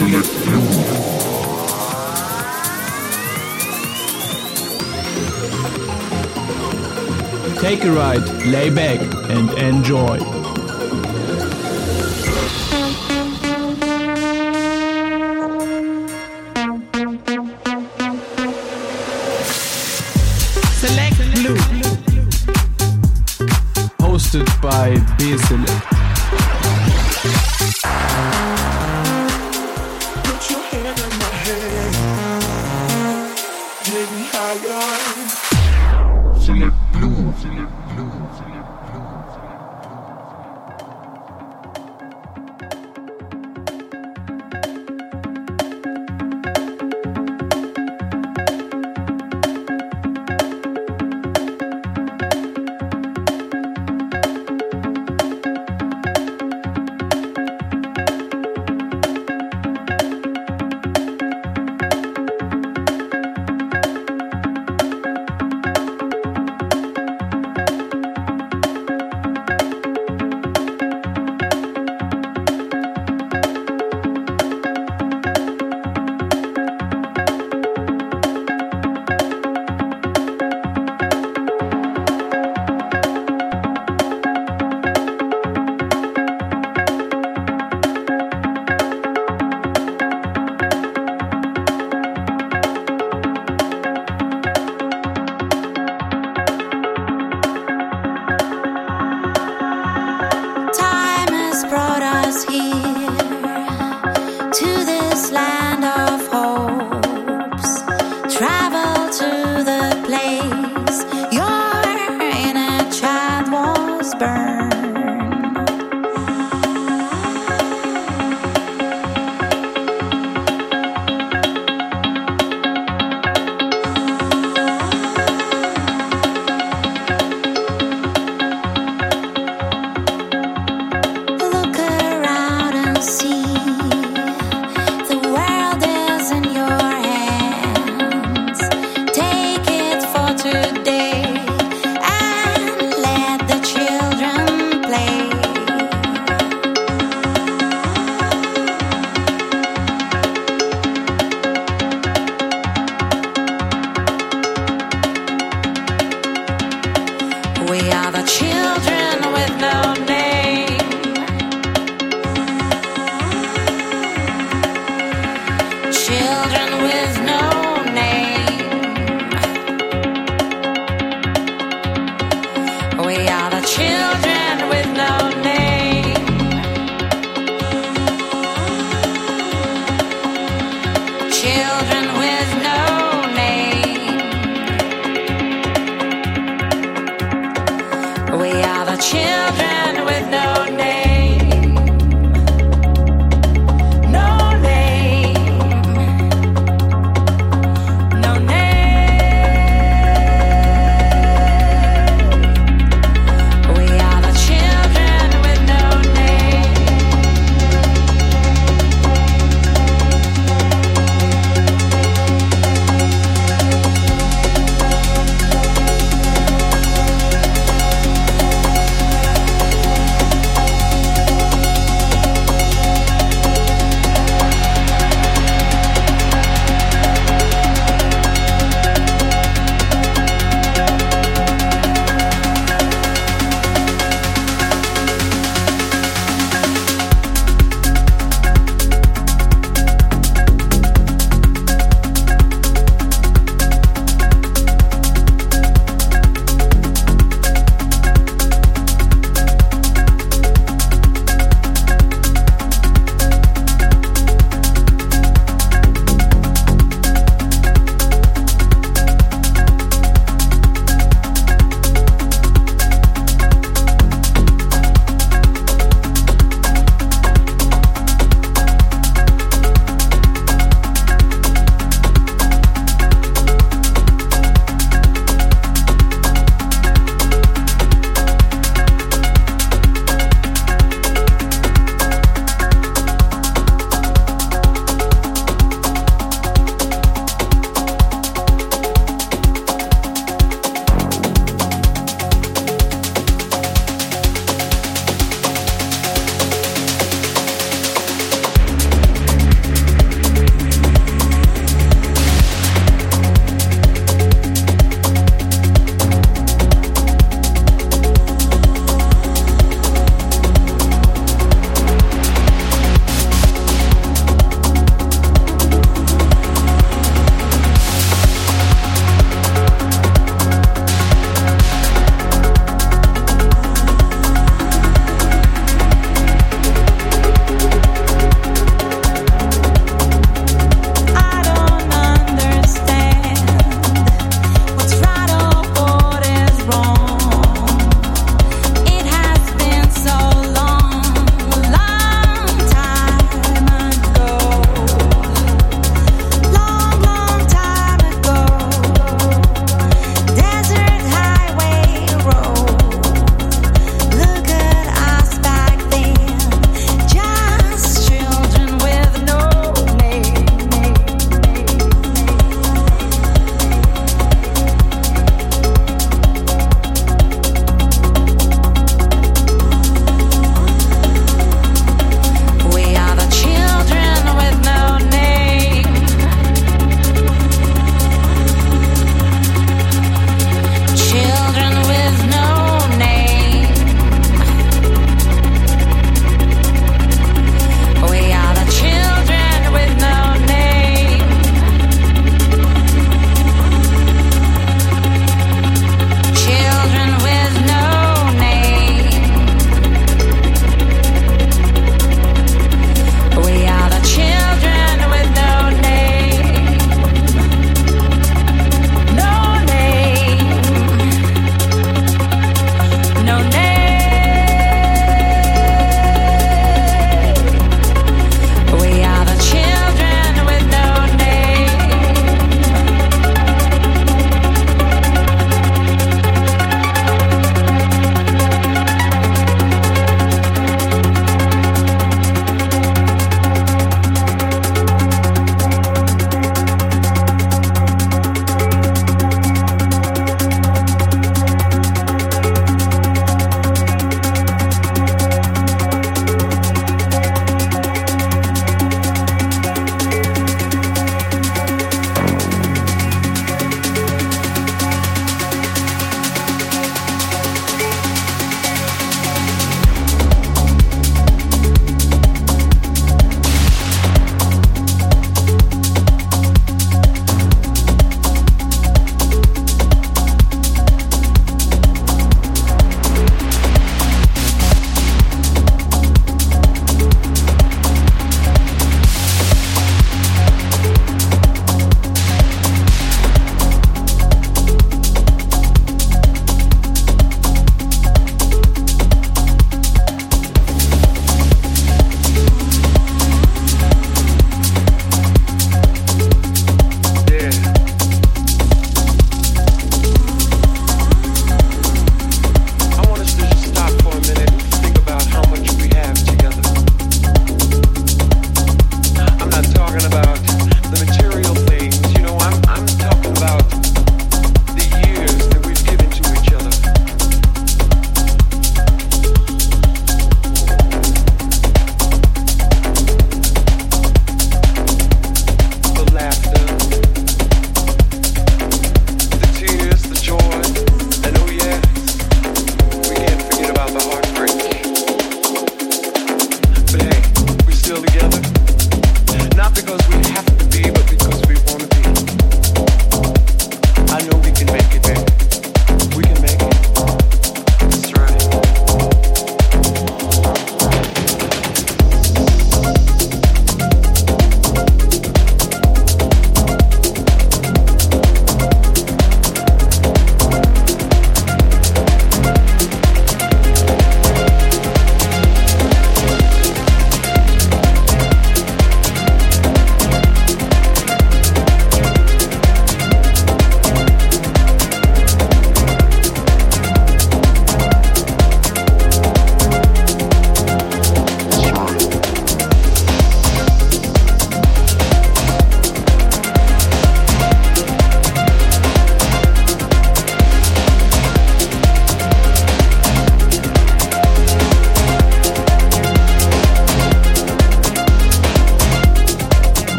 Take a ride, lay back and enjoy. burn.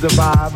The vibe.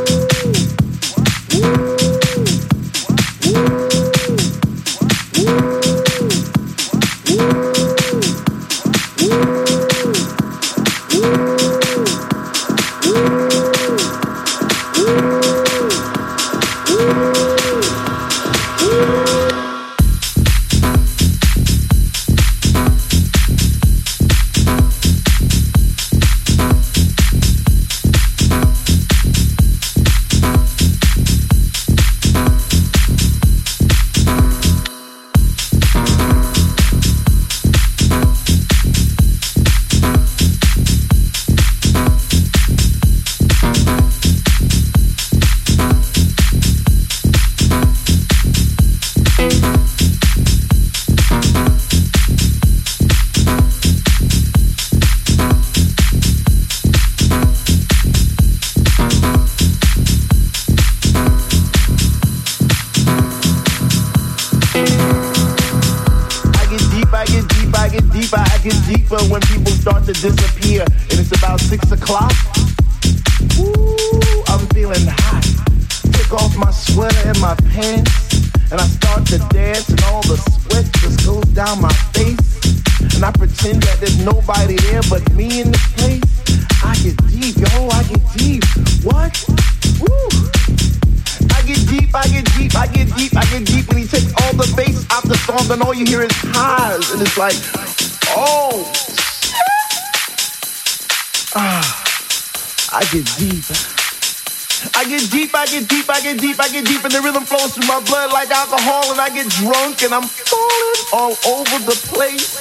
Through my blood like alcohol, and I get drunk, and I'm falling all over the place.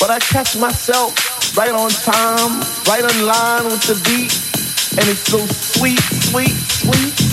But I catch myself right on time, right in line with the beat, and it's so sweet, sweet, sweet.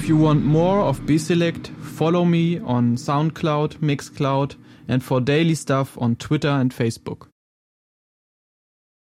If you want more of B-Select, follow me on SoundCloud, Mixcloud, and for daily stuff on Twitter and Facebook.